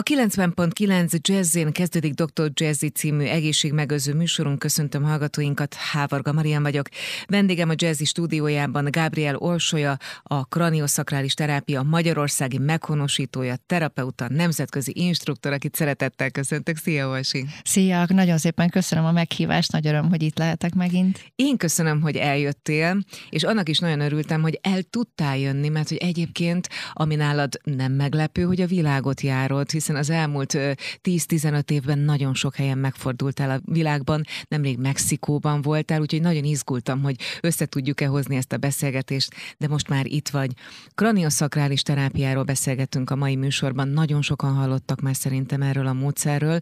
A 90.9 Jazzin kezdődik Dr. Jazzy című egészségmegőző műsorunk. Köszöntöm hallgatóinkat, Hávarga Marian vagyok. Vendégem a Jazzy stúdiójában Gabriel Orsolya, a kranioszakrális terápia magyarországi meghonosítója, terapeuta, nemzetközi instruktor, akit szeretettel köszöntök. Szia, Orsi! Szia, nagyon szépen köszönöm a meghívást, nagy öröm, hogy itt lehetek megint. Én köszönöm, hogy eljöttél, és annak is nagyon örültem, hogy el tudtál jönni, mert hogy egyébként, ami nálad nem meglepő, hogy a világot járod, hiszen az elmúlt 10-15 évben nagyon sok helyen megfordultál a világban, nemrég Mexikóban voltál, úgyhogy nagyon izgultam, hogy össze tudjuk-e hozni ezt a beszélgetést, de most már itt vagy. Kranioszakrális terápiáról beszélgetünk a mai műsorban, nagyon sokan hallottak már szerintem erről a módszerről,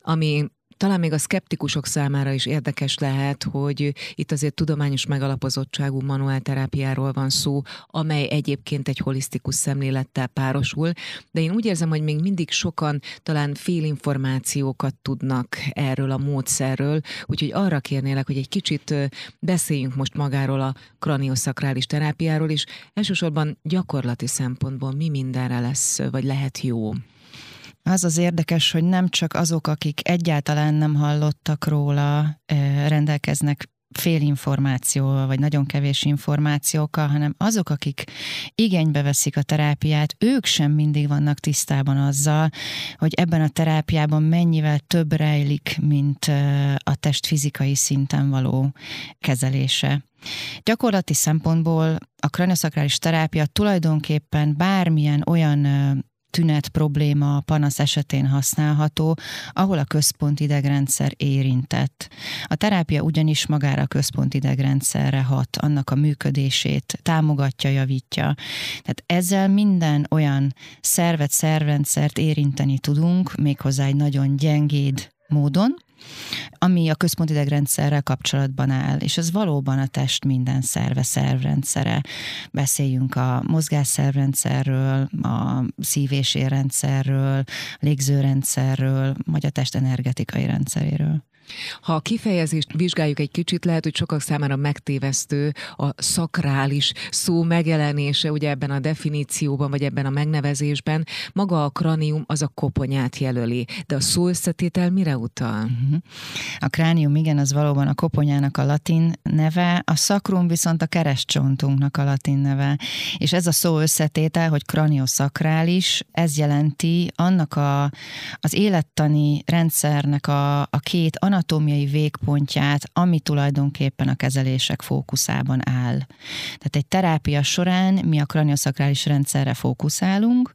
ami talán még a szkeptikusok számára is érdekes lehet, hogy itt azért tudományos megalapozottságú manuálterápiáról van szó, amely egyébként egy holisztikus szemlélettel párosul, de én úgy érzem, hogy még mindig sokan talán félinformációkat tudnak erről a módszerről, úgyhogy arra kérnélek, hogy egy kicsit beszéljünk most magáról a kranioszakrális terápiáról, és elsősorban gyakorlati szempontból mi mindenre lesz, vagy lehet jó. Az az érdekes, hogy nem csak azok, akik egyáltalán nem hallottak róla, rendelkeznek félinformációval, vagy nagyon kevés információkkal, hanem azok, akik igénybe veszik a terápiát, ők sem mindig vannak tisztában azzal, hogy ebben a terápiában mennyivel több rejlik, mint a test fizikai szinten való kezelése. Gyakorlati szempontból a kranioszakrális terápia tulajdonképpen bármilyen olyan tünet, probléma, panasz esetén használható, ahol a központi idegrendszer érintett. A terápia ugyanis magára a központi idegrendszerre hat, annak a működését támogatja, javítja. Tehát ezzel minden olyan szervet, szervrendszert érinteni tudunk, méghozzá egy nagyon gyengéd módon, ami a központi idegrendszerrel kapcsolatban áll, és ez valóban a test minden szerve, szervrendszere. Beszéljünk a mozgásszervrendszerről, a szív- légzőrendszerről, vagy a test energetikai rendszeréről. Ha a kifejezést vizsgáljuk egy kicsit, lehet, hogy sokak számára megtévesztő a szakrális szó megjelenése, ugye ebben a definícióban, vagy ebben a megnevezésben. Maga a kranium az a koponyát jelöli, de a szó összetétel mire utal? Uh-huh. A kránium, igen, az valóban a koponyának a latin neve, a szakrum viszont a keresztcsontunknak a latin neve. És ez a szó összetétel, hogy kranioszakrális, ez jelenti annak a, az élettani rendszernek a, a két anatómiai végpontját, ami tulajdonképpen a kezelések fókuszában áll. Tehát egy terápia során mi a kranioszakrális rendszerre fókuszálunk,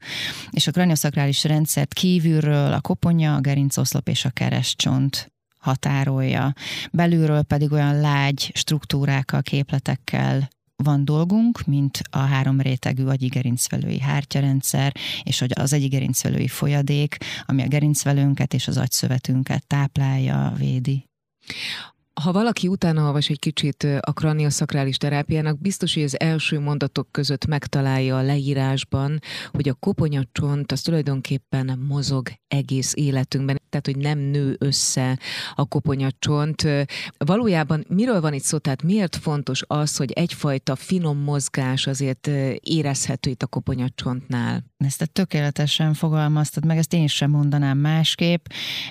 és a kranioszakrális rendszert kívülről a koponya, a gerincoszlop és a keresztcsont határolja. Belülről pedig olyan lágy struktúrákkal, képletekkel van dolgunk, mint a három rétegű agyigerincvelői hártyarendszer, és az agyigerincvelői folyadék, ami a gerincvelőnket és az agyszövetünket táplálja, védi. Ha valaki utána olvas egy kicsit a kranioszakrális terápiának, biztos, hogy az első mondatok között megtalálja a leírásban, hogy a koponyacsont az tulajdonképpen mozog egész életünkben, tehát hogy nem nő össze a koponyacsont. Valójában miről van itt szó, tehát miért fontos az, hogy egyfajta finom mozgás azért érezhető itt a koponyacsontnál? Ezt a tökéletesen fogalmaztad meg, ezt én sem mondanám másképp.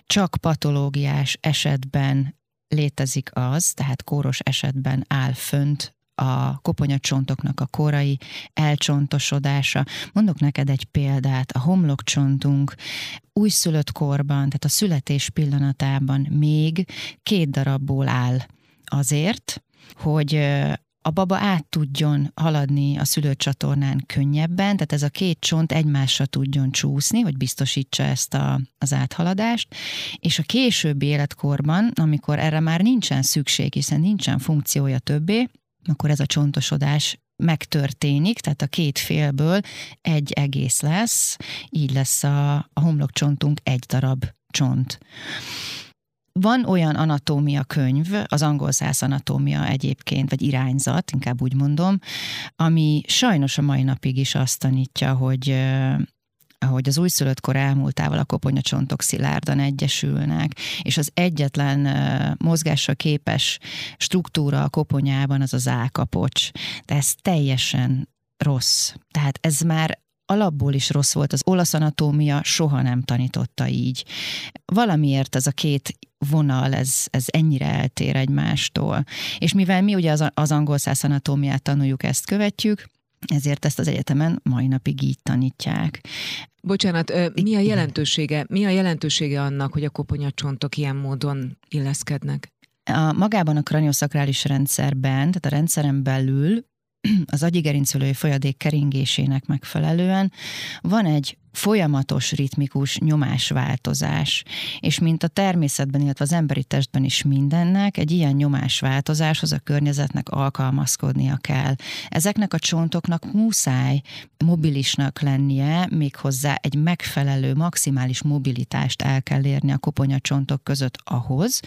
Csak patológiás esetben létezik az, tehát kóros esetben áll fönt a koponyacsontoknak a korai elcsontosodása. Mondok neked egy példát, a homlokcsontunk újszülött korban, tehát a születés pillanatában még két darabból áll azért, hogy a baba át tudjon haladni a szülőcsatornán könnyebben, tehát ez a két csont egymásra tudjon csúszni, hogy biztosítsa ezt a, az áthaladást, és a későbbi életkorban, amikor erre már nincsen szükség, hiszen nincsen funkciója többé, akkor ez a csontosodás megtörténik, tehát a két félből egy egész lesz, így lesz a, a homlokcsontunk egy darab csont. Van olyan anatómia könyv, az angol száz anatómia egyébként, vagy irányzat, inkább úgy mondom, ami sajnos a mai napig is azt tanítja, hogy ahogy az újszülött kor elmúltával a koponyacsontok szilárdan egyesülnek, és az egyetlen mozgásra képes struktúra a koponyában az az ákapocs. De ez teljesen rossz. Tehát ez már alapból is rossz volt, az olasz anatómia soha nem tanította így. Valamiért ez a két vonal, ez, ez ennyire eltér egymástól. És mivel mi ugye az, az angol száz anatómiát tanuljuk, ezt követjük, ezért ezt az egyetemen mai napig így tanítják. Bocsánat, mi a jelentősége, mi a jelentősége annak, hogy a koponyacsontok ilyen módon illeszkednek? A, magában a kraniószakrális rendszerben, tehát a rendszeren belül az agyigerincölői folyadék keringésének megfelelően van egy folyamatos ritmikus nyomásváltozás, és mint a természetben, illetve az emberi testben is mindennek, egy ilyen nyomásváltozáshoz a környezetnek alkalmazkodnia kell. Ezeknek a csontoknak muszáj mobilisnak lennie, méghozzá egy megfelelő, maximális mobilitást el kell érni a koponyacsontok között ahhoz,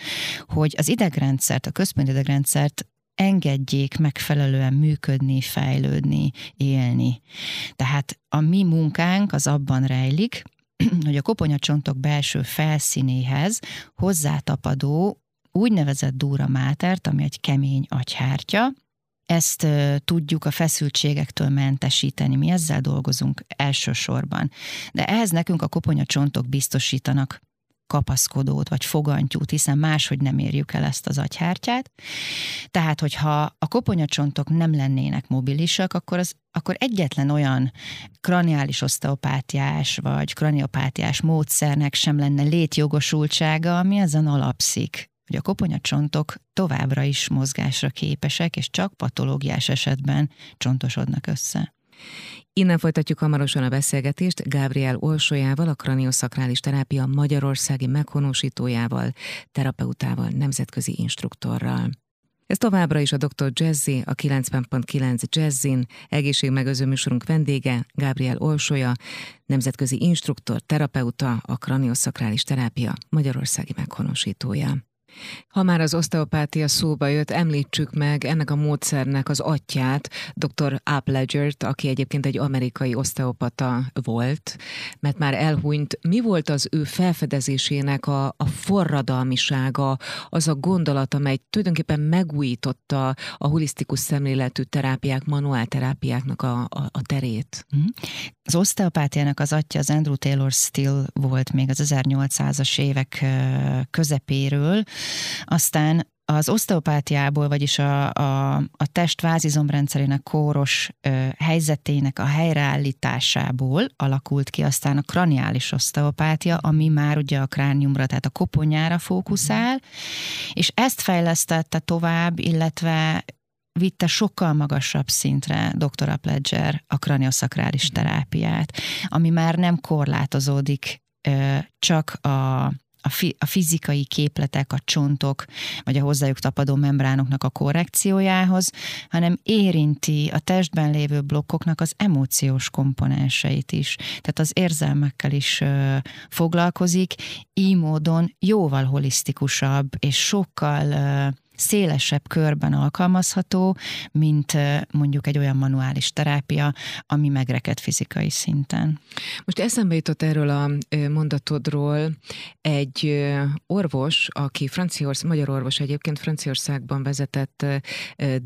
hogy az idegrendszert, a központi idegrendszert engedjék megfelelően működni, fejlődni, élni. Tehát a mi munkánk az abban rejlik, hogy a koponyacsontok belső felszínéhez hozzátapadó úgynevezett dúra mátert, ami egy kemény agyhártya, ezt tudjuk a feszültségektől mentesíteni. Mi ezzel dolgozunk elsősorban. De ehhez nekünk a koponyacsontok biztosítanak kapaszkodót vagy fogantyút, hiszen máshogy nem érjük el ezt az agyhártyát. Tehát, hogyha a koponyacsontok nem lennének mobilisak, akkor, az, akkor egyetlen olyan kraniális oszteopátiás vagy kraniopátiás módszernek sem lenne létjogosultsága, ami ezen alapszik hogy a koponyacsontok továbbra is mozgásra képesek, és csak patológiás esetben csontosodnak össze. Innen folytatjuk hamarosan a beszélgetést Gábriel Olsójával, a kranioszakrális terápia magyarországi meghonosítójával, terapeutával, nemzetközi instruktorral. Ez továbbra is a Dr. Jazzy, a 90.9 Jazzin, egészségmegőző műsorunk vendége, Gábriel Olsója, nemzetközi instruktor, terapeuta, a kranioszakrális terápia magyarországi meghonosítója. Ha már az oszteopátia szóba jött, említsük meg ennek a módszernek az atyát, dr. Ledgert, aki egyébként egy amerikai oszteopata volt, mert már elhunyt. Mi volt az ő felfedezésének a, a forradalmisága, az a gondolat, amely tulajdonképpen megújította a holisztikus szemléletű terápiák, manuálterápiáknak a, a, a terét? Mhm. Az oszteopátiának az atya az Andrew Taylor Still volt még az 1800-as évek közepéről, aztán az oszteopátiából, vagyis a, a, a test vázizomrendszerének kóros ö, helyzetének a helyreállításából alakult ki aztán a kraniális oszteopátia, ami már ugye a krániumra, tehát a koponyára fókuszál, és ezt fejlesztette tovább, illetve vitte sokkal magasabb szintre Dr. Pledger a kranioszakrális terápiát, ami már nem korlátozódik csak a a, fi, a fizikai képletek, a csontok, vagy a hozzájuk tapadó membránoknak a korrekciójához, hanem érinti a testben lévő blokkoknak az emóciós komponenseit is. Tehát az érzelmekkel is ö, foglalkozik, így módon jóval holisztikusabb és sokkal ö, szélesebb körben alkalmazható, mint mondjuk egy olyan manuális terápia, ami megreked fizikai szinten. Most eszembe jutott erről a mondatodról egy orvos, aki Franciaország, magyar orvos egyébként Franciaországban vezetett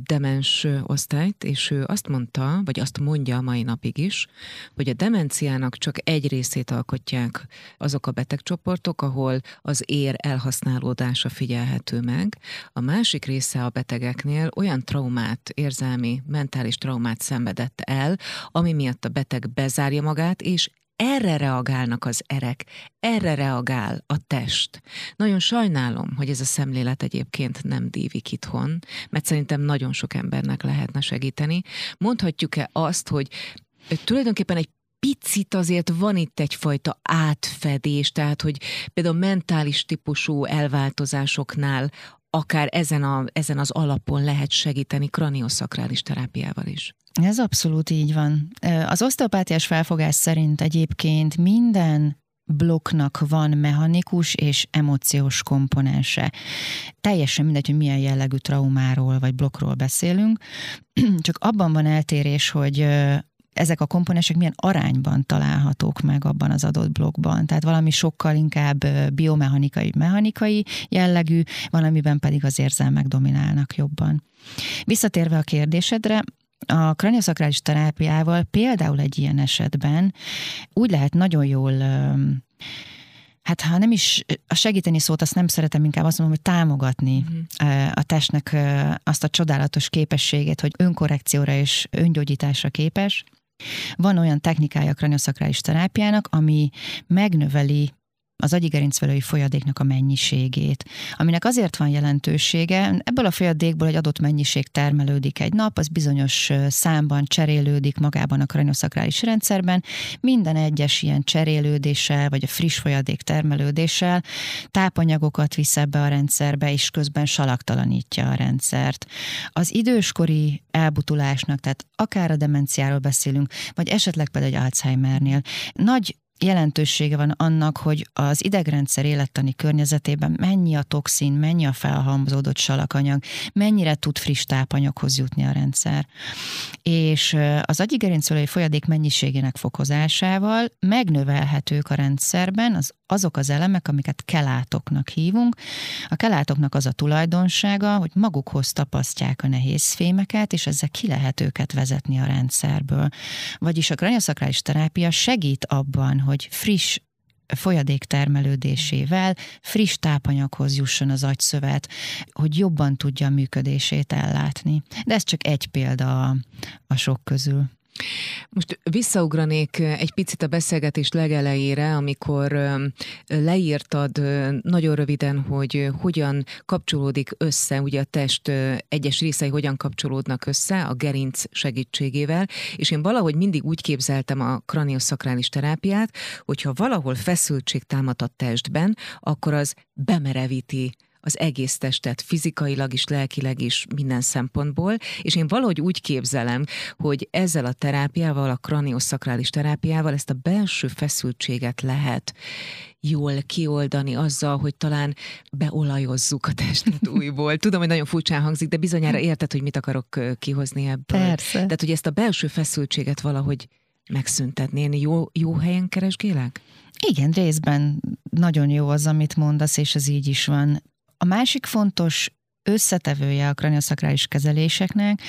demens osztályt, és ő azt mondta, vagy azt mondja a mai napig is, hogy a demenciának csak egy részét alkotják azok a betegcsoportok, ahol az ér elhasználódása figyelhető meg. A másik része a betegeknél olyan traumát, érzelmi, mentális traumát szenvedett el, ami miatt a beteg bezárja magát, és erre reagálnak az erek, erre reagál a test. Nagyon sajnálom, hogy ez a szemlélet egyébként nem dívik itthon, mert szerintem nagyon sok embernek lehetne segíteni. Mondhatjuk-e azt, hogy tulajdonképpen egy picit azért van itt egyfajta átfedés, tehát hogy például mentális típusú elváltozásoknál akár ezen, a, ezen az alapon lehet segíteni kranioszakrális terápiával is. Ez abszolút így van. Az oszteopátiás felfogás szerint egyébként minden blokknak van mechanikus és emóciós komponense. Teljesen mindegy, hogy milyen jellegű traumáról vagy blokkról beszélünk, csak abban van eltérés, hogy ezek a komponensek milyen arányban találhatók meg abban az adott blokkban. Tehát valami sokkal inkább biomechanikai, mechanikai jellegű, valamiben pedig az érzelmek dominálnak jobban. Visszatérve a kérdésedre, A kraniosakrális terápiával például egy ilyen esetben úgy lehet nagyon jól hát ha nem is a segíteni szót, azt nem szeretem, inkább azt mondom, hogy támogatni uh-huh. a testnek azt a csodálatos képességét, hogy önkorrekcióra és öngyógyításra képes. Van olyan technikája a kranioszakrális terápiának, ami megnöveli az agyigerincvelői folyadéknak a mennyiségét, aminek azért van jelentősége, ebből a folyadékból egy adott mennyiség termelődik egy nap, az bizonyos számban cserélődik magában a kranioszakrális rendszerben, minden egyes ilyen cserélődéssel, vagy a friss folyadék termelődéssel tápanyagokat visz ebbe a rendszerbe, és közben salaktalanítja a rendszert. Az időskori elbutulásnak, tehát akár a demenciáról beszélünk, vagy esetleg például egy Alzheimernél, nagy jelentősége van annak, hogy az idegrendszer élettani környezetében mennyi a toxin, mennyi a felhalmozódott salakanyag, mennyire tud friss tápanyaghoz jutni a rendszer. És az agyigerincvelői folyadék mennyiségének fokozásával megnövelhetők a rendszerben az azok az elemek, amiket kelátoknak hívunk. A kelátoknak az a tulajdonsága, hogy magukhoz tapasztják a nehéz fémeket, és ezzel ki lehet őket vezetni a rendszerből. Vagyis a kraniaszakrális terápia segít abban, hogy friss folyadék termelődésével friss tápanyaghoz jusson az agyszövet, hogy jobban tudja a működését ellátni. De ez csak egy példa a, a sok közül. Most visszaugranék egy picit a beszélgetés legelejére, amikor leírtad nagyon röviden, hogy hogyan kapcsolódik össze, ugye a test egyes részei hogyan kapcsolódnak össze a gerinc segítségével, és én valahogy mindig úgy képzeltem a kranioszakrális terápiát, hogyha valahol feszültség támad a testben, akkor az bemerevíti az egész testet, fizikailag is, lelkileg is, minden szempontból, és én valahogy úgy képzelem, hogy ezzel a terápiával, a kranioszakrális terápiával ezt a belső feszültséget lehet jól kioldani azzal, hogy talán beolajozzuk a testet újból. Tudom, hogy nagyon furcsán hangzik, de bizonyára érted, hogy mit akarok kihozni ebből. Persze. Tehát, hogy ezt a belső feszültséget valahogy megszüntetni. Én jó, jó helyen keresgélek? Igen, részben nagyon jó az, amit mondasz, és ez így is van. A másik fontos összetevője a kranioszakrális kezeléseknek,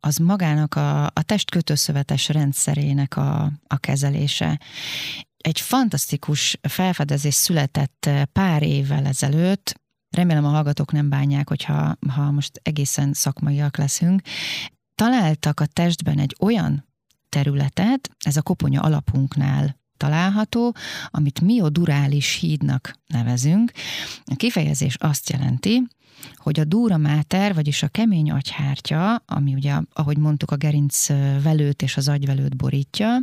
az magának a, a testkötőszövetes rendszerének a, a kezelése. Egy fantasztikus felfedezés született pár évvel ezelőtt, remélem a hallgatók nem bánják, hogyha ha most egészen szakmaiak leszünk, találtak a testben egy olyan területet, ez a koponya alapunknál található, amit miodurális hídnak nevezünk. A kifejezés azt jelenti, hogy a dura máter, vagyis a kemény agyhártya, ami ugye, ahogy mondtuk, a gerinc velőt és az agyvelőt borítja,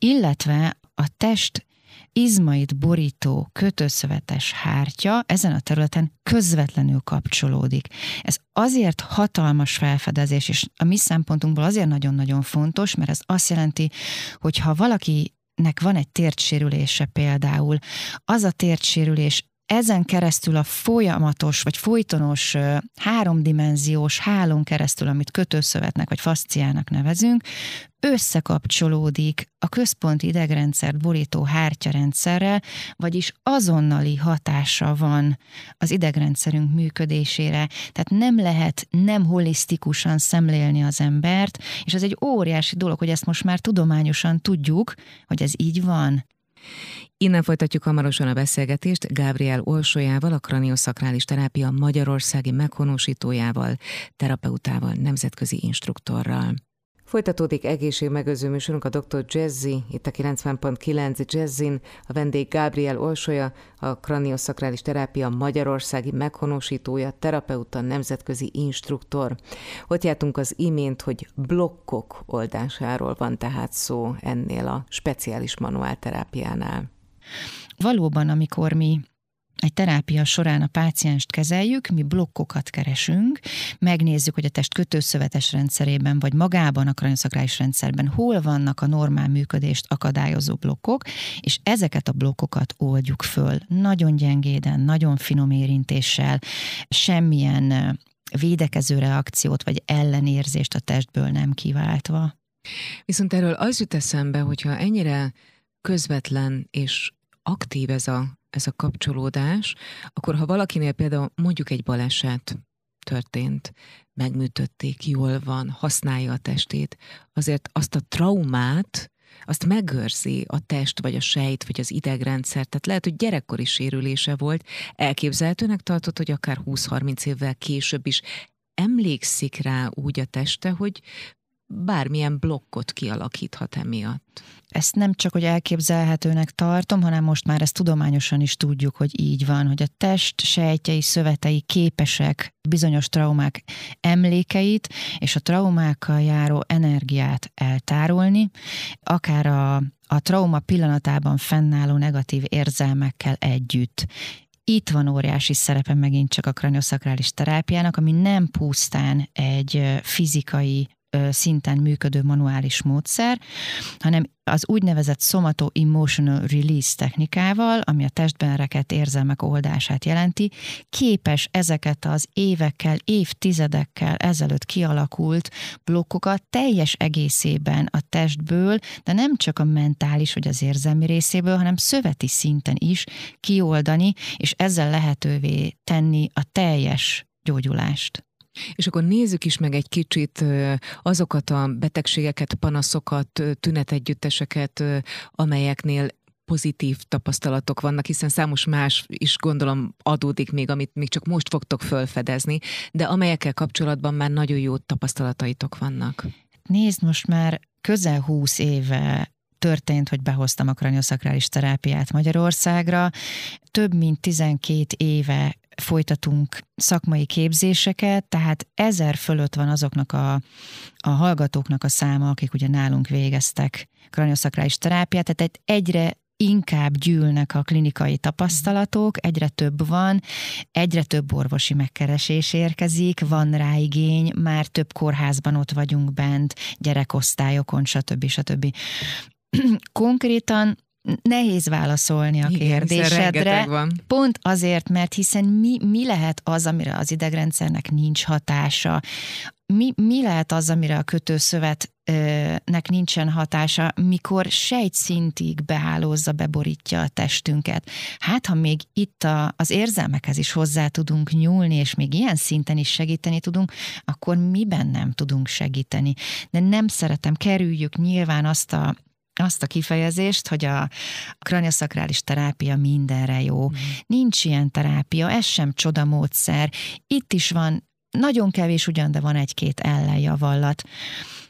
illetve a test izmait borító kötőszövetes hártya ezen a területen közvetlenül kapcsolódik. Ez azért hatalmas felfedezés, és a mi szempontunkból azért nagyon-nagyon fontos, mert ez azt jelenti, hogy ha valaki nek van egy tértsérülése például, az a tértsérülés ezen keresztül a folyamatos vagy folytonos háromdimenziós hálón keresztül, amit kötőszövetnek vagy fasciának nevezünk, összekapcsolódik a központi idegrendszert borító hártyarendszerrel, vagyis azonnali hatása van az idegrendszerünk működésére. Tehát nem lehet nem holisztikusan szemlélni az embert, és az egy óriási dolog, hogy ezt most már tudományosan tudjuk, hogy ez így van. Innen folytatjuk hamarosan a beszélgetést Gábriel Olsójával, a kranioszakrális terápia magyarországi meghonosítójával, terapeutával, nemzetközi instruktorral. Folytatódik egészségmegőző műsorunk a Dr. Jazzy, itt a 90.9 Jazzin, a vendég Gábriel Olsója, a kranioszakrális terápia magyarországi meghonosítója, terapeuta, nemzetközi instruktor. Ott jártunk az imént, hogy blokkok oldásáról van tehát szó ennél a speciális manuálterápiánál. Valóban, amikor mi egy terápia során a pácienst kezeljük, mi blokkokat keresünk, megnézzük, hogy a test kötőszövetes rendszerében, vagy magában a kranioszakrális rendszerben hol vannak a normál működést akadályozó blokkok, és ezeket a blokkokat oldjuk föl. Nagyon gyengéden, nagyon finom érintéssel, semmilyen védekező reakciót vagy ellenérzést a testből nem kiváltva. Viszont erről az jut eszembe, hogyha ennyire közvetlen és aktív ez a, ez a kapcsolódás, akkor ha valakinél például mondjuk egy baleset történt, megműtötték, jól van, használja a testét, azért azt a traumát, azt megőrzi a test, vagy a sejt, vagy az idegrendszer. Tehát lehet, hogy gyerekkori sérülése volt. Elképzelhetőnek tartott, hogy akár 20-30 évvel később is emlékszik rá úgy a teste, hogy bármilyen blokkot kialakíthat emiatt. Ezt nem csak, hogy elképzelhetőnek tartom, hanem most már ezt tudományosan is tudjuk, hogy így van, hogy a test sejtjei, szövetei képesek bizonyos traumák emlékeit és a traumákkal járó energiát eltárolni, akár a, a trauma pillanatában fennálló negatív érzelmekkel együtt itt van óriási szerepe megint csak a kranioszakrális terápiának, ami nem pusztán egy fizikai szinten működő manuális módszer, hanem az úgynevezett somato emotional release technikával, ami a testben rekett érzelmek oldását jelenti, képes ezeket az évekkel, évtizedekkel ezelőtt kialakult blokkokat teljes egészében a testből, de nem csak a mentális vagy az érzelmi részéből, hanem szöveti szinten is kioldani, és ezzel lehetővé tenni a teljes gyógyulást. És akkor nézzük is meg egy kicsit azokat a betegségeket, panaszokat, tünetegyütteseket, amelyeknél pozitív tapasztalatok vannak, hiszen számos más is gondolom adódik még, amit még csak most fogtok felfedezni, de amelyekkel kapcsolatban már nagyon jó tapasztalataitok vannak. Nézd, most már közel húsz éve történt, hogy behoztam a kranioszakrális terápiát Magyarországra. Több mint 12 éve folytatunk szakmai képzéseket, tehát ezer fölött van azoknak a, a hallgatóknak a száma, akik ugye nálunk végeztek kranioszakrális terápiát, tehát egyre inkább gyűlnek a klinikai tapasztalatok, egyre több van, egyre több orvosi megkeresés érkezik, van rá igény, már több kórházban ott vagyunk bent, gyerekosztályokon, stb. stb. Konkrétan nehéz válaszolni a Igen, kérdésedre. Van. Pont azért, mert hiszen mi, mi lehet az, amire az idegrendszernek nincs hatása, mi, mi lehet az, amire a kötőszövetnek nincsen hatása, mikor sejtszintig behálózza, beborítja a testünket. Hát, ha még itt a, az érzelmekhez is hozzá tudunk nyúlni, és még ilyen szinten is segíteni tudunk, akkor miben nem tudunk segíteni. De nem szeretem, kerüljük nyilván azt a azt a kifejezést, hogy a kraniaszakrális terápia mindenre jó. Mm. Nincs ilyen terápia, ez sem csoda módszer. Itt is van, nagyon kevés ugyan, de van egy-két ellenjavallat.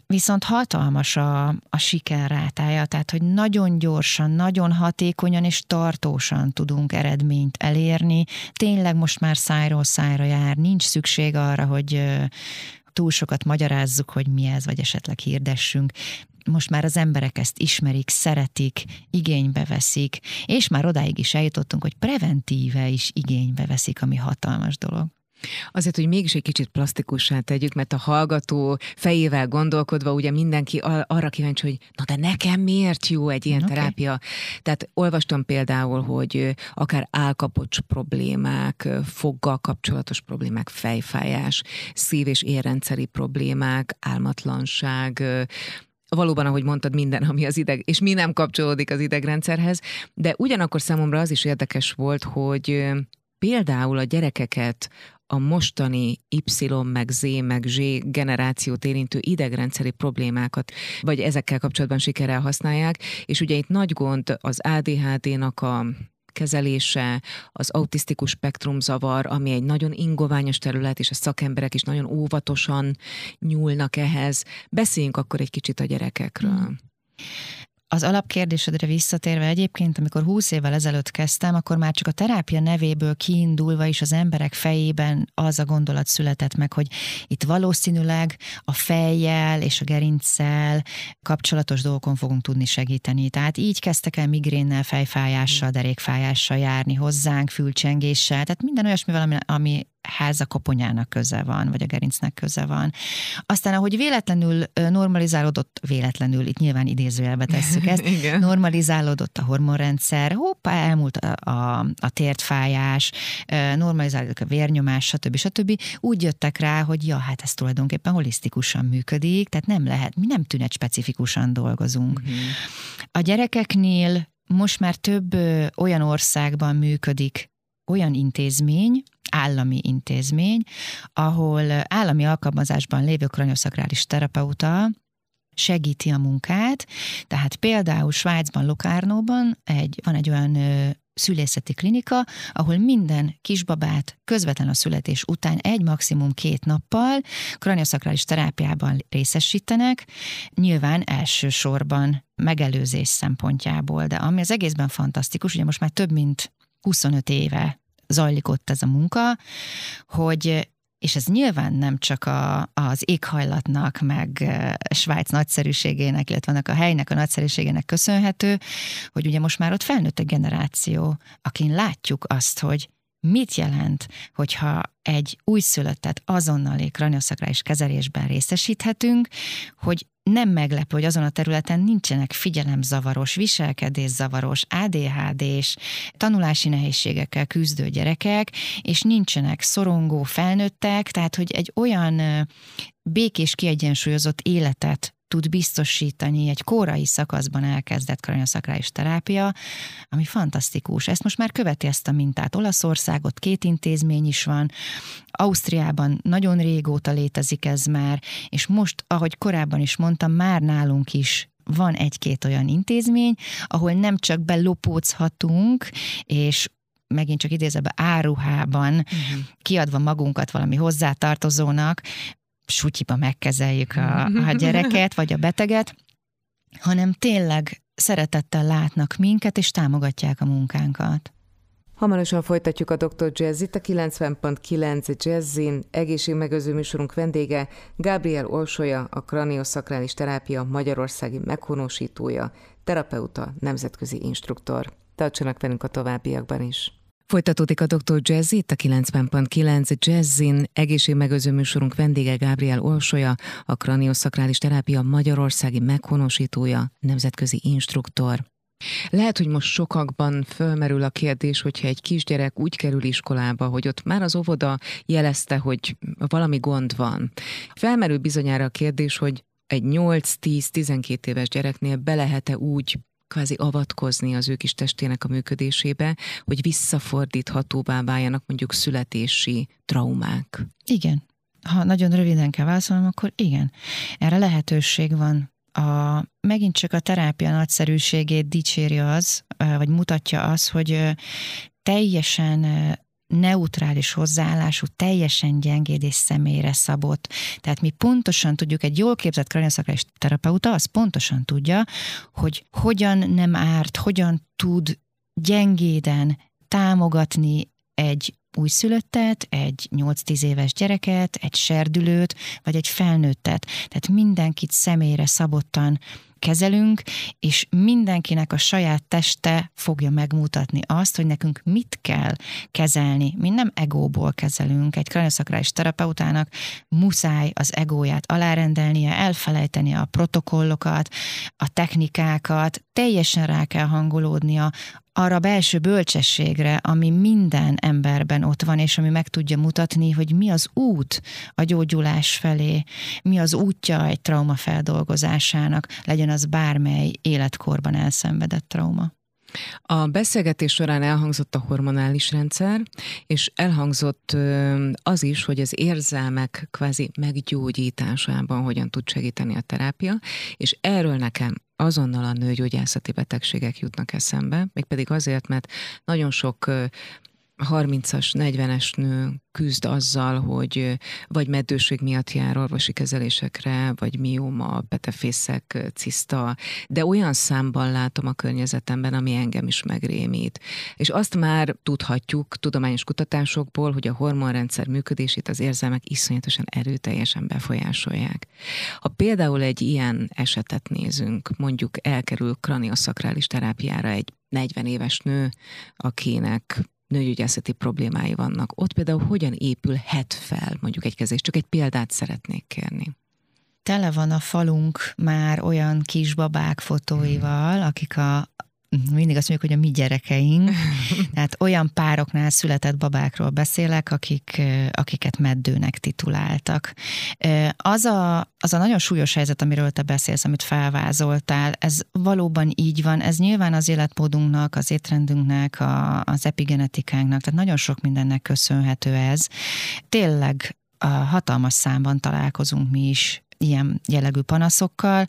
Viszont hatalmas a, a sikerrátája, tehát hogy nagyon gyorsan, nagyon hatékonyan és tartósan tudunk eredményt elérni. Tényleg most már szájról szájra jár, nincs szükség arra, hogy túl sokat magyarázzuk, hogy mi ez, vagy esetleg hirdessünk most már az emberek ezt ismerik, szeretik, igénybe veszik, és már odáig is eljutottunk, hogy preventíve is igénybe veszik, ami hatalmas dolog. Azért, hogy mégis egy kicsit plastikussá tegyük, mert a hallgató fejével gondolkodva ugye mindenki arra kíváncsi, hogy na de nekem miért jó egy ilyen okay. terápia. Tehát olvastam például, hogy akár álkapocs problémák, foggal kapcsolatos problémák, fejfájás, szív- és érrendszeri problémák, álmatlanság, valóban, ahogy mondtad, minden, ami az ideg, és mi nem kapcsolódik az idegrendszerhez, de ugyanakkor számomra az is érdekes volt, hogy például a gyerekeket a mostani Y, meg Z, meg Z generációt érintő idegrendszeri problémákat, vagy ezekkel kapcsolatban sikerrel használják, és ugye itt nagy gond az ADHD-nak a kezelése, az autisztikus spektrum zavar, ami egy nagyon ingoványos terület, és a szakemberek is nagyon óvatosan nyúlnak ehhez. Beszéljünk akkor egy kicsit a gyerekekről. Az alapkérdésedre visszatérve egyébként, amikor 20 évvel ezelőtt kezdtem, akkor már csak a terápia nevéből kiindulva is az emberek fejében az a gondolat született meg, hogy itt valószínűleg a fejjel és a gerincsel kapcsolatos dolgokon fogunk tudni segíteni. Tehát így kezdtek el migrénnel, fejfájással, derékfájással járni hozzánk, fülcsengéssel, tehát minden olyasmivel, ami, ami háza koponyának köze van, vagy a gerincnek köze van. Aztán, ahogy véletlenül normalizálódott, véletlenül, itt nyilván idézőjelbe tesszük ezt, normalizálódott a hormonrendszer, hoppá, elmúlt a, a, a tértfájás, normalizálódott a vérnyomás, stb. stb. Úgy jöttek rá, hogy ja, hát ez tulajdonképpen holisztikusan működik, tehát nem lehet, mi nem tünet specifikusan dolgozunk. Uh-huh. A gyerekeknél most már több olyan országban működik olyan intézmény, állami intézmény, ahol állami alkalmazásban lévő kranioszakrális terapeuta segíti a munkát, tehát például Svájcban, Lokárnóban egy, van egy olyan szülészeti klinika, ahol minden kisbabát közvetlen a születés után egy maximum két nappal kraniaszakrális terápiában részesítenek, nyilván elsősorban megelőzés szempontjából, de ami az egészben fantasztikus, ugye most már több mint 25 éve zajlik ott ez a munka, hogy és ez nyilván nem csak a, az éghajlatnak, meg Svájc nagyszerűségének, illetve annak a helynek a nagyszerűségének köszönhető, hogy ugye most már ott felnőtt a generáció, akin látjuk azt, hogy mit jelent, hogyha egy újszülöttet azonnali kranioszakrális kezelésben részesíthetünk, hogy nem meglepő, hogy azon a területen nincsenek figyelemzavaros, viselkedészavaros, ADHD-s, tanulási nehézségekkel küzdő gyerekek, és nincsenek szorongó felnőttek, tehát hogy egy olyan békés, kiegyensúlyozott életet tud biztosítani egy korai szakaszban elkezdett kraniaszakrális terápia, ami fantasztikus. Ezt most már követi ezt a mintát. Olaszországot két intézmény is van, Ausztriában nagyon régóta létezik ez már, és most, ahogy korábban is mondtam, már nálunk is van egy-két olyan intézmény, ahol nem csak belopózhatunk, és megint csak idézve áruhában uh-huh. kiadva magunkat valami hozzátartozónak, sutyiba megkezeljük a, a gyereket, vagy a beteget, hanem tényleg szeretettel látnak minket, és támogatják a munkánkat. Hamarosan folytatjuk a Dr. Jazzit, a 90.9 Jazzin egészségmegőző műsorunk vendége Gabriel Olsolya, a kranioszakrális terápia Magyarországi meghonosítója, terapeuta, nemzetközi instruktor. Tartsanak velünk a továbbiakban is! Folytatódik a Dr. Jazz itt a 90.9 Jazzin. Egészségmegőző műsorunk vendége Gabriel Olsolya, a kranioszakrális terápia Magyarországi meghonosítója, nemzetközi instruktor. Lehet, hogy most sokakban fölmerül a kérdés, hogyha egy kisgyerek úgy kerül iskolába, hogy ott már az óvoda jelezte, hogy valami gond van. Felmerül bizonyára a kérdés, hogy egy 8-10-12 éves gyereknél be lehet-e úgy kvázi avatkozni az ő kis testének a működésébe, hogy visszafordíthatóvá váljanak mondjuk születési traumák. Igen. Ha nagyon röviden kell válaszolnom, akkor igen. Erre lehetőség van. A, megint csak a terápia nagyszerűségét dicséri az, vagy mutatja az, hogy teljesen neutrális hozzáállású, teljesen gyengéd és személyre szabott. Tehát mi pontosan tudjuk, egy jól képzett kranioszakrális terapeuta az pontosan tudja, hogy hogyan nem árt, hogyan tud gyengéden támogatni egy újszülöttet, egy 8-10 éves gyereket, egy serdülőt, vagy egy felnőttet. Tehát mindenkit személyre szabottan kezelünk, és mindenkinek a saját teste fogja megmutatni azt, hogy nekünk mit kell kezelni. Mi nem egóból kezelünk. Egy kranioszakrális terapeutának muszáj az egóját alárendelnie, elfelejteni a protokollokat, a technikákat, teljesen rá kell hangolódnia arra belső bölcsességre, ami minden emberben ott van, és ami meg tudja mutatni, hogy mi az út a gyógyulás felé, mi az útja egy trauma feldolgozásának, legyen az bármely életkorban elszenvedett trauma. A beszélgetés során elhangzott a hormonális rendszer, és elhangzott az is, hogy az érzelmek kvázi meggyógyításában hogyan tud segíteni a terápia, és erről nekem azonnal a nőgyógyászati betegségek jutnak eszembe, mégpedig azért, mert nagyon sok 30-as, 40-es nő küzd azzal, hogy vagy meddőség miatt jár orvosi kezelésekre, vagy mióma, petefészek, ciszta, de olyan számban látom a környezetemben, ami engem is megrémít. És azt már tudhatjuk tudományos kutatásokból, hogy a hormonrendszer működését az érzelmek iszonyatosan erőteljesen befolyásolják. Ha például egy ilyen esetet nézünk, mondjuk elkerül kranioszakrális terápiára egy 40 éves nő, akinek nőgyógyászati problémái vannak. Ott például hogyan épülhet fel mondjuk egy kezés? Csak egy példát szeretnék kérni. Tele van a falunk már olyan kisbabák fotóival, akik a mindig azt mondjuk, hogy a mi gyerekeink, tehát olyan pároknál született babákról beszélek, akik, akiket meddőnek tituláltak. Az a, az a nagyon súlyos helyzet, amiről te beszélsz, amit felvázoltál, ez valóban így van, ez nyilván az életmódunknak, az étrendünknek, a, az epigenetikánknak, tehát nagyon sok mindennek köszönhető ez. Tényleg a hatalmas számban találkozunk mi is ilyen jellegű panaszokkal,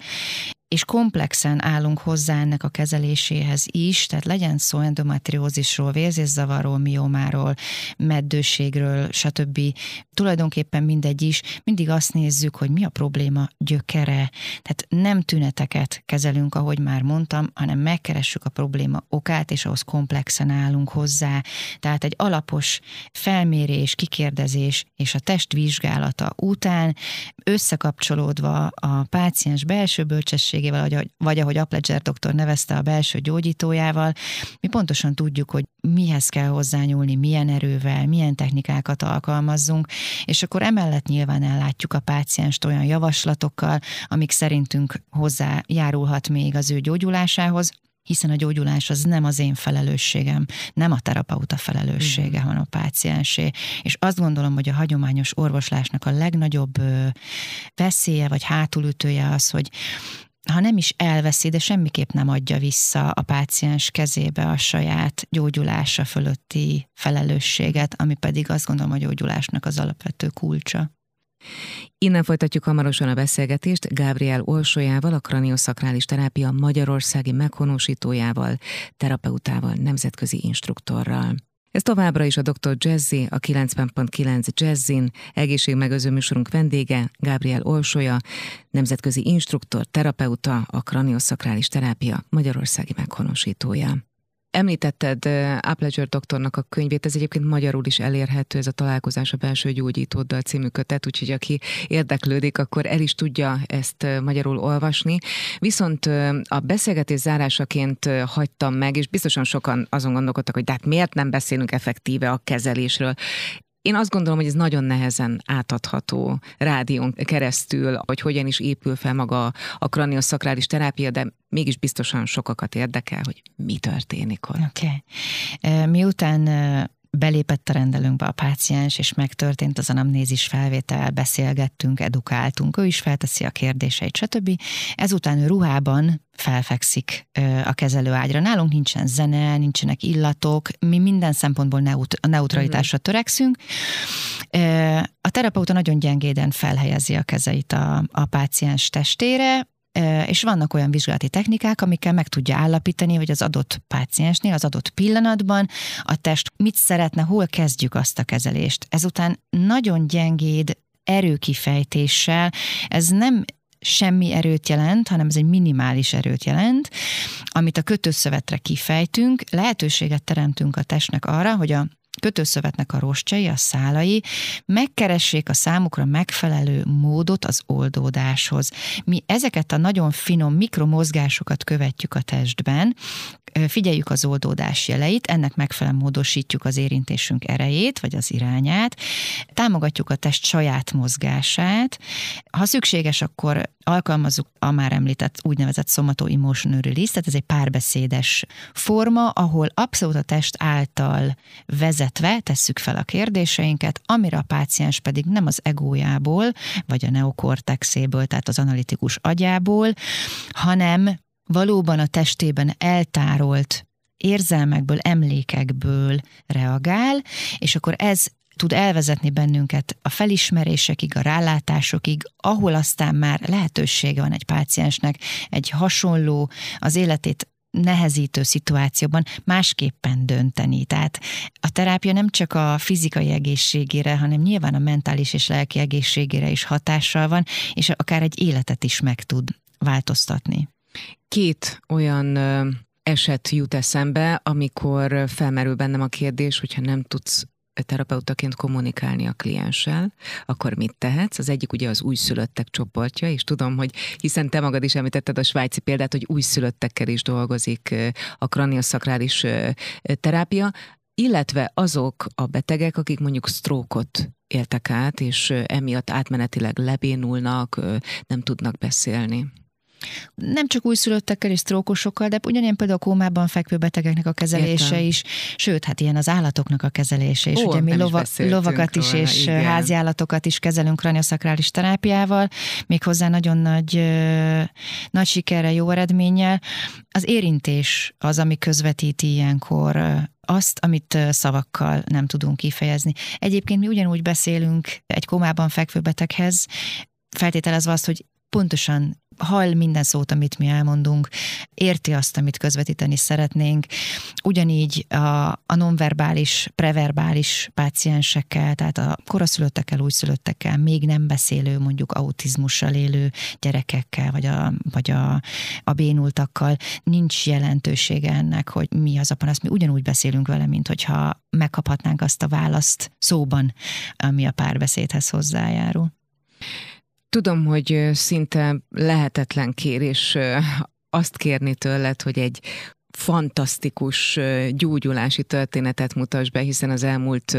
és komplexen állunk hozzá ennek a kezeléséhez is, tehát legyen szó endometriózisról, vérzészavarról, miomáról, meddőségről, stb. Tulajdonképpen mindegy is, mindig azt nézzük, hogy mi a probléma gyökere. Tehát nem tüneteket kezelünk, ahogy már mondtam, hanem megkeressük a probléma okát, és ahhoz komplexen állunk hozzá. Tehát egy alapos felmérés, kikérdezés és a test vizsgálata után összekapcsolódva a páciens belső bölcsesség segítségével, vagy, vagy ahogy Apledger doktor nevezte a belső gyógyítójával, mi pontosan tudjuk, hogy mihez kell hozzányúlni, milyen erővel, milyen technikákat alkalmazzunk, és akkor emellett nyilván ellátjuk a pácienst olyan javaslatokkal, amik szerintünk hozzájárulhat még az ő gyógyulásához, hiszen a gyógyulás az nem az én felelősségem, nem a terapeuta felelőssége, hanem a páciensé. És azt gondolom, hogy a hagyományos orvoslásnak a legnagyobb veszélye vagy hátulütője az, hogy ha nem is elveszi, de semmiképp nem adja vissza a páciens kezébe a saját gyógyulása fölötti felelősséget, ami pedig azt gondolom a gyógyulásnak az alapvető kulcsa. Innen folytatjuk hamarosan a beszélgetést Gábriel Olsójával, a kranioszakrális terápia magyarországi meghonosítójával, terapeutával, nemzetközi instruktorral. Ez továbbra is a Dr. Jazzy, a 90.9 Jazzin, egészségmegőző műsorunk vendége, Gabriel Olsója, nemzetközi instruktor, terapeuta, a kranioszakrális terápia magyarországi meghonosítója. Említetted Appleger doktornak a könyvét, ez egyébként magyarul is elérhető, ez a találkozás a belső gyógyítóddal című kötet, úgyhogy aki érdeklődik, akkor el is tudja ezt magyarul olvasni. Viszont a beszélgetés zárásaként hagytam meg, és biztosan sokan azon gondolkodtak, hogy de hát miért nem beszélünk effektíve a kezelésről. Én azt gondolom, hogy ez nagyon nehezen átadható rádión keresztül, hogy hogyan is épül fel maga a kranioszakrális terápia, de mégis biztosan sokakat érdekel, hogy mi történik ott. Okay. Miután belépett a rendelőnkbe a páciens, és megtörtént az anamnézis felvétel, beszélgettünk, edukáltunk, ő is felteszi a kérdéseit, stb. Ezután ő ruhában felfekszik a kezelőágyra. Nálunk nincsen zene, nincsenek illatok, mi minden szempontból neut- a neutralitásra mhm. törekszünk. A terapeuta nagyon gyengéden felhelyezi a kezeit a, a páciens testére, és vannak olyan vizsgálati technikák, amikkel meg tudja állapítani, hogy az adott páciensnél, az adott pillanatban a test mit szeretne, hol kezdjük azt a kezelést. Ezután nagyon gyengéd erőkifejtéssel, ez nem semmi erőt jelent, hanem ez egy minimális erőt jelent, amit a kötőszövetre kifejtünk, lehetőséget teremtünk a testnek arra, hogy a kötőszövetnek a rostjai, a szálai megkeressék a számukra megfelelő módot az oldódáshoz. Mi ezeket a nagyon finom mikromozgásokat követjük a testben, figyeljük az oldódás jeleit, ennek megfelelően módosítjuk az érintésünk erejét, vagy az irányát, támogatjuk a test saját mozgását, ha szükséges, akkor alkalmazzuk a már említett úgynevezett somato emotion release, tehát ez egy párbeszédes forma, ahol abszolút a test által vezetve tesszük fel a kérdéseinket, amire a páciens pedig nem az egójából, vagy a neokortexéből, tehát az analitikus agyából, hanem valóban a testében eltárolt érzelmekből, emlékekből reagál, és akkor ez tud elvezetni bennünket a felismerésekig, a rálátásokig, ahol aztán már lehetősége van egy páciensnek egy hasonló, az életét nehezítő szituációban másképpen dönteni. Tehát a terápia nem csak a fizikai egészségére, hanem nyilván a mentális és lelki egészségére is hatással van, és akár egy életet is meg tud változtatni. Két olyan eset jut eszembe, amikor felmerül bennem a kérdés, hogyha nem tudsz terapeutaként kommunikálni a klienssel, akkor mit tehetsz? Az egyik ugye az újszülöttek csoportja, és tudom, hogy hiszen te magad is említetted a svájci példát, hogy újszülöttekkel is dolgozik a kranioszakrális terápia, illetve azok a betegek, akik mondjuk sztrókot éltek át, és emiatt átmenetileg lebénulnak, nem tudnak beszélni. Nem csak újszülöttekkel és sztrókosokkal, de ugyanilyen például a kómában fekvő betegeknek a kezelése Értem. is, sőt, hát ilyen az állatoknak a kezelése is. Ó, Ugye mi lova, lovakat is róla, és igen. háziállatokat is kezelünk kranioszakrális terápiával, méghozzá nagyon nagy, nagy sikerre, jó eredménnyel. Az érintés az, ami közvetíti ilyenkor azt, amit szavakkal nem tudunk kifejezni. Egyébként mi ugyanúgy beszélünk egy komában fekvő beteghez, feltételezve azt, hogy pontosan hall minden szót, amit mi elmondunk, érti azt, amit közvetíteni szeretnénk. Ugyanígy a, a nonverbális, preverbális páciensekkel, tehát a koraszülöttekkel, újszülöttekkel, még nem beszélő, mondjuk autizmussal élő gyerekekkel, vagy a, vagy a, a bénultakkal nincs jelentősége ennek, hogy mi az a panasz. Mi ugyanúgy beszélünk vele, mint hogyha megkaphatnánk azt a választ szóban, ami a párbeszédhez hozzájárul. Tudom, hogy szinte lehetetlen kérés azt kérni tőled, hogy egy fantasztikus gyógyulási történetet mutass be, hiszen az elmúlt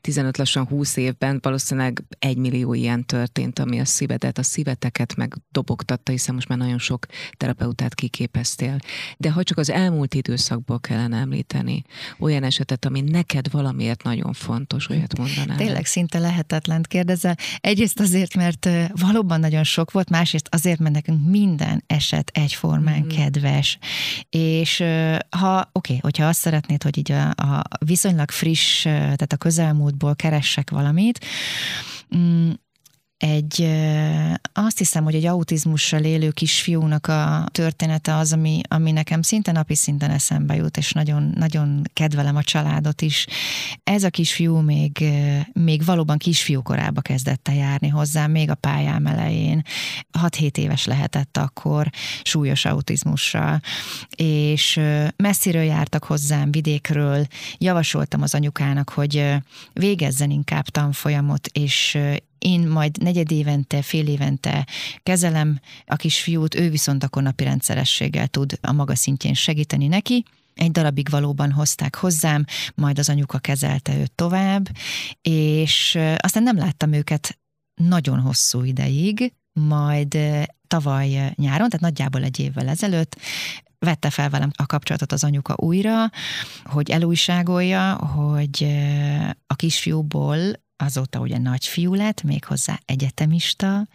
15 lassan 20 évben valószínűleg egy millió ilyen történt, ami a szívedet, a szíveteket megdobogtatta, hiszen most már nagyon sok terapeutát kiképeztél. De ha csak az elmúlt időszakból kellene említeni olyan esetet, ami neked valamiért nagyon fontos, olyat mondanál. Tényleg szinte lehetetlen kérdezel. Egyrészt azért, mert valóban nagyon sok volt, másrészt azért, mert nekünk minden eset egyformán mm. kedves, és ha, oké, okay, hogyha azt szeretnéd, hogy így a, a viszonylag friss, tehát a közelmúltból keressek valamit, mm, egy, azt hiszem, hogy egy autizmussal élő kisfiúnak a története az, ami, ami nekem szinte napi szinten eszembe jut, és nagyon, nagyon kedvelem a családot is. Ez a kisfiú még, még valóban kisfiú korába kezdett el járni hozzám, még a pályám elején. 6-7 éves lehetett akkor, súlyos autizmussal, és messziről jártak hozzám, vidékről, javasoltam az anyukának, hogy végezzen inkább tanfolyamot, és én majd negyed évente, fél évente kezelem a kisfiút, ő viszont akkor napi rendszerességgel tud a maga szintjén segíteni neki, egy darabig valóban hozták hozzám, majd az anyuka kezelte őt tovább, és aztán nem láttam őket nagyon hosszú ideig, majd tavaly nyáron, tehát nagyjából egy évvel ezelőtt vette fel velem a kapcsolatot az anyuka újra, hogy elújságolja, hogy a kisfiúból azóta ugye nagyfiú lett, méghozzá egyetemista,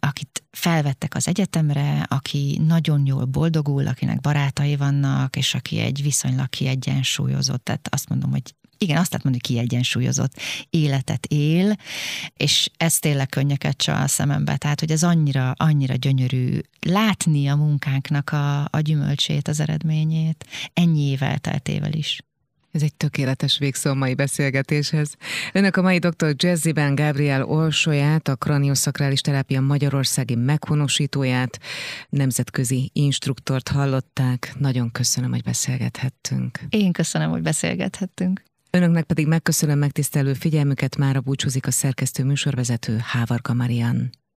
akit felvettek az egyetemre, aki nagyon jól boldogul, akinek barátai vannak, és aki egy viszonylag kiegyensúlyozott, tehát azt mondom, hogy igen, azt lehet mondani, hogy kiegyensúlyozott életet él, és ez tényleg könnyeket csal a szemembe. Tehát, hogy ez annyira, annyira gyönyörű látni a munkánknak a, a gyümölcsét, az eredményét, ennyi év elteltével is. Ez egy tökéletes végszó a mai beszélgetéshez. Önök a mai dr. Jazziben Gabriel Orsolyát, a kranioszakrális terápia magyarországi meghonosítóját, nemzetközi instruktort hallották. Nagyon köszönöm, hogy beszélgethettünk. Én köszönöm, hogy beszélgethettünk. Önöknek pedig megköszönöm megtisztelő figyelmüket, mára búcsúzik a szerkesztő műsorvezető Hávarka Marian.